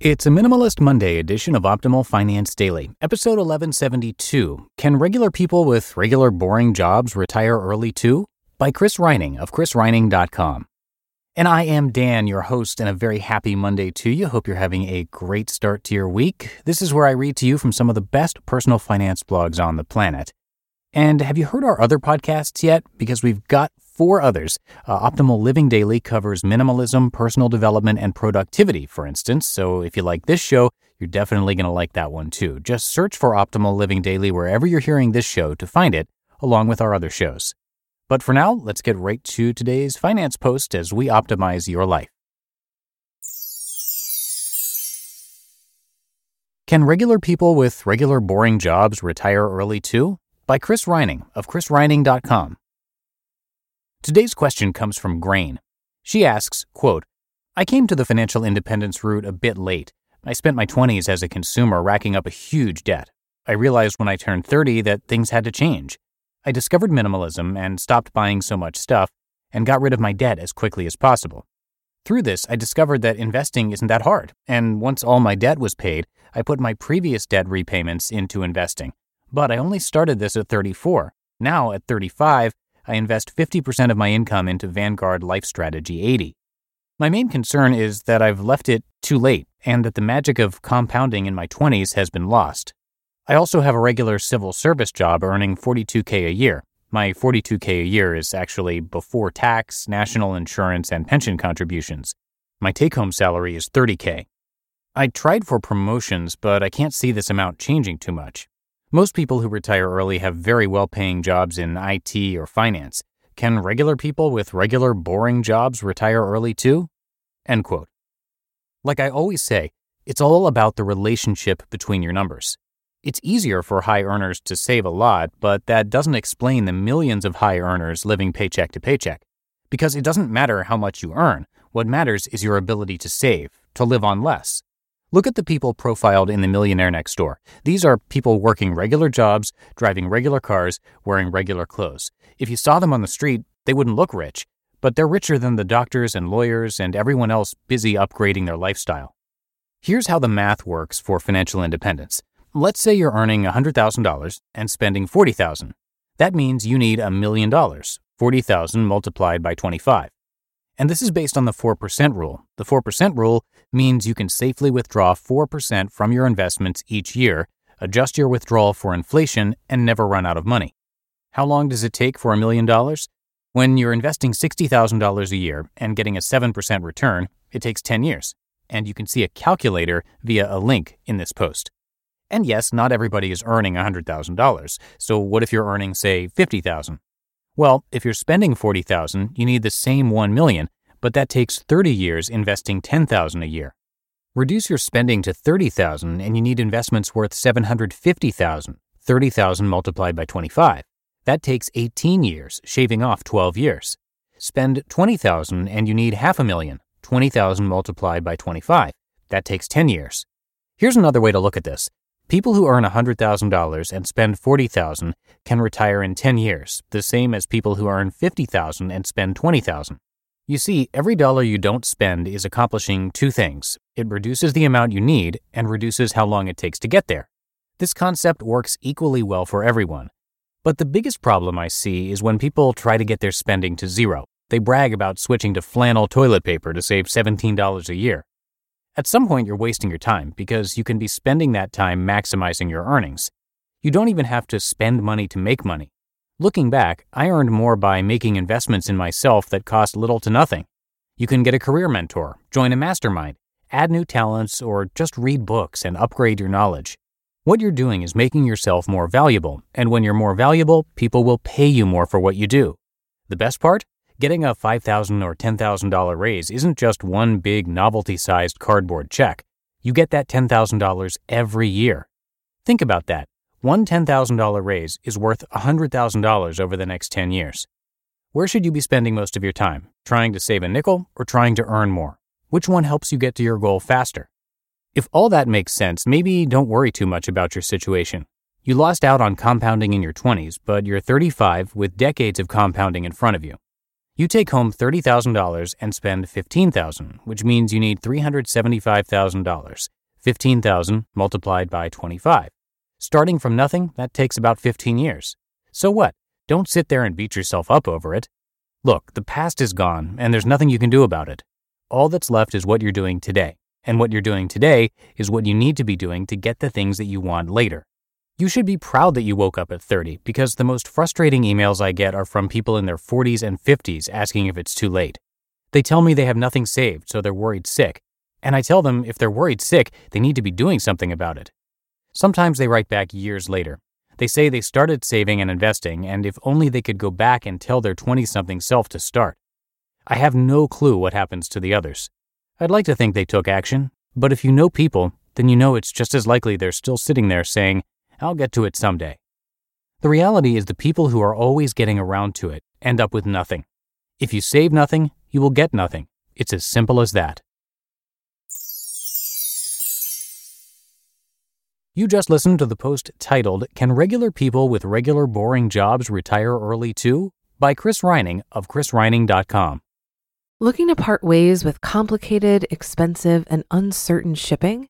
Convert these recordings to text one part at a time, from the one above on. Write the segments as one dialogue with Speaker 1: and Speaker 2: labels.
Speaker 1: It's a Minimalist Monday edition of Optimal Finance Daily, episode 1172. Can regular people with regular boring jobs retire early too? By Chris Reining of chrisreining.com. And I am Dan, your host, and a very happy Monday to you. Hope you're having a great start to your week. This is where I read to you from some of the best personal finance blogs on the planet. And have you heard our other podcasts yet? Because we've got four others. Uh, Optimal Living Daily covers minimalism, personal development, and productivity, for instance. So if you like this show, you're definitely going to like that one too. Just search for Optimal Living Daily wherever you're hearing this show to find it, along with our other shows. But for now, let's get right to today's finance post as we optimize your life. Can regular people with regular boring jobs retire early too? by Chris Reining of chrisreining.com. Today's question comes from Grain. She asks, quote, I came to the financial independence route a bit late. I spent my 20s as a consumer racking up a huge debt. I realized when I turned 30 that things had to change. I discovered minimalism and stopped buying so much stuff and got rid of my debt as quickly as possible. Through this, I discovered that investing isn't that hard, and once all my debt was paid, I put my previous debt repayments into investing. But I only started this at 34. Now, at 35, I invest 50% of my income into Vanguard Life Strategy 80. My main concern is that I've left it too late and that the magic of compounding in my 20s has been lost. I also have a regular civil service job earning 42k a year. My 42k a year is actually before tax, national insurance, and pension contributions. My take home salary is 30k. I tried for promotions, but I can't see this amount changing too much. Most people who retire early have very well paying jobs in IT or finance. Can regular people with regular boring jobs retire early too? End quote. Like I always say, it's all about the relationship between your numbers. It's easier for high earners to save a lot, but that doesn't explain the millions of high earners living paycheck to paycheck. Because it doesn't matter how much you earn, what matters is your ability to save, to live on less. Look at the people profiled in The Millionaire Next Door. These are people working regular jobs, driving regular cars, wearing regular clothes. If you saw them on the street, they wouldn't look rich, but they're richer than the doctors and lawyers and everyone else busy upgrading their lifestyle. Here's how the math works for financial independence. Let's say you're earning $100,000 and spending 40,000. That means you need a million dollars, 40,000 multiplied by 25. And this is based on the 4% rule. The 4% rule means you can safely withdraw 4% from your investments each year, adjust your withdrawal for inflation, and never run out of money. How long does it take for a million dollars? When you're investing $60,000 a year and getting a 7% return, it takes 10 years. And you can see a calculator via a link in this post. And yes, not everybody is earning $100,000. So what if you're earning, say, 50,000? Well, if you're spending 40,000, you need the same 1 million, but that takes 30 years investing 10,000 a year. Reduce your spending to 30,000 and you need investments worth 750,000, 30,000 multiplied by 25. That takes 18 years, shaving off 12 years. Spend 20,000 and you need half a million, 20,000 multiplied by 25. That takes 10 years. Here's another way to look at this. People who earn $100,000 and spend $40,000 can retire in 10 years, the same as people who earn 50,000 and spend 20,000. You see, every dollar you don't spend is accomplishing two things. It reduces the amount you need and reduces how long it takes to get there. This concept works equally well for everyone. But the biggest problem I see is when people try to get their spending to zero. They brag about switching to flannel toilet paper to save $17 a year. At some point, you're wasting your time because you can be spending that time maximizing your earnings. You don't even have to spend money to make money. Looking back, I earned more by making investments in myself that cost little to nothing. You can get a career mentor, join a mastermind, add new talents, or just read books and upgrade your knowledge. What you're doing is making yourself more valuable, and when you're more valuable, people will pay you more for what you do. The best part? Getting a 5,000 or $10,000 raise isn't just one big novelty sized cardboard check. You get that $10,000 every year. Think about that. One $10,000 raise is worth $100,000 over the next 10 years. Where should you be spending most of your time? Trying to save a nickel or trying to earn more? Which one helps you get to your goal faster? If all that makes sense, maybe don't worry too much about your situation. You lost out on compounding in your 20s, but you're 35 with decades of compounding in front of you. You take home $30,000 and spend 15,000, which means you need $375,000. 15,000 multiplied by 25. Starting from nothing, that takes about 15 years. So what? Don't sit there and beat yourself up over it. Look, the past is gone and there's nothing you can do about it. All that's left is what you're doing today. And what you're doing today is what you need to be doing to get the things that you want later. You should be proud that you woke up at 30 because the most frustrating emails I get are from people in their 40s and 50s asking if it's too late. They tell me they have nothing saved, so they're worried sick. And I tell them if they're worried sick, they need to be doing something about it. Sometimes they write back years later. They say they started saving and investing, and if only they could go back and tell their 20 something self to start. I have no clue what happens to the others. I'd like to think they took action, but if you know people, then you know it's just as likely they're still sitting there saying, I'll get to it someday. The reality is the people who are always getting around to it end up with nothing. If you save nothing, you will get nothing. It's as simple as that. You just listened to the post titled, Can Regular People with Regular Boring Jobs Retire Early Too? by Chris Reining of chrisreining.com.
Speaker 2: Looking to part ways with complicated, expensive, and uncertain shipping?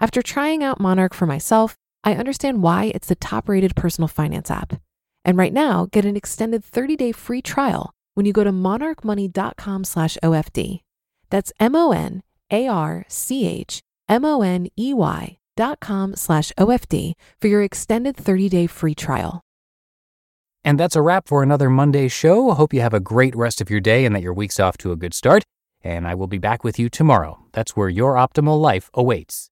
Speaker 2: After trying out Monarch for myself, I understand why it's the top rated personal finance app. And right now, get an extended 30-day free trial when you go to monarchmoney.com slash OFD. That's M-O-N-A-R-C-H-M-O-N-E-Y dot com slash OFD for your extended 30-day free trial.
Speaker 1: And that's a wrap for another Monday show. I hope you have a great rest of your day and that your week's off to a good start. And I will be back with you tomorrow. That's where your optimal life awaits.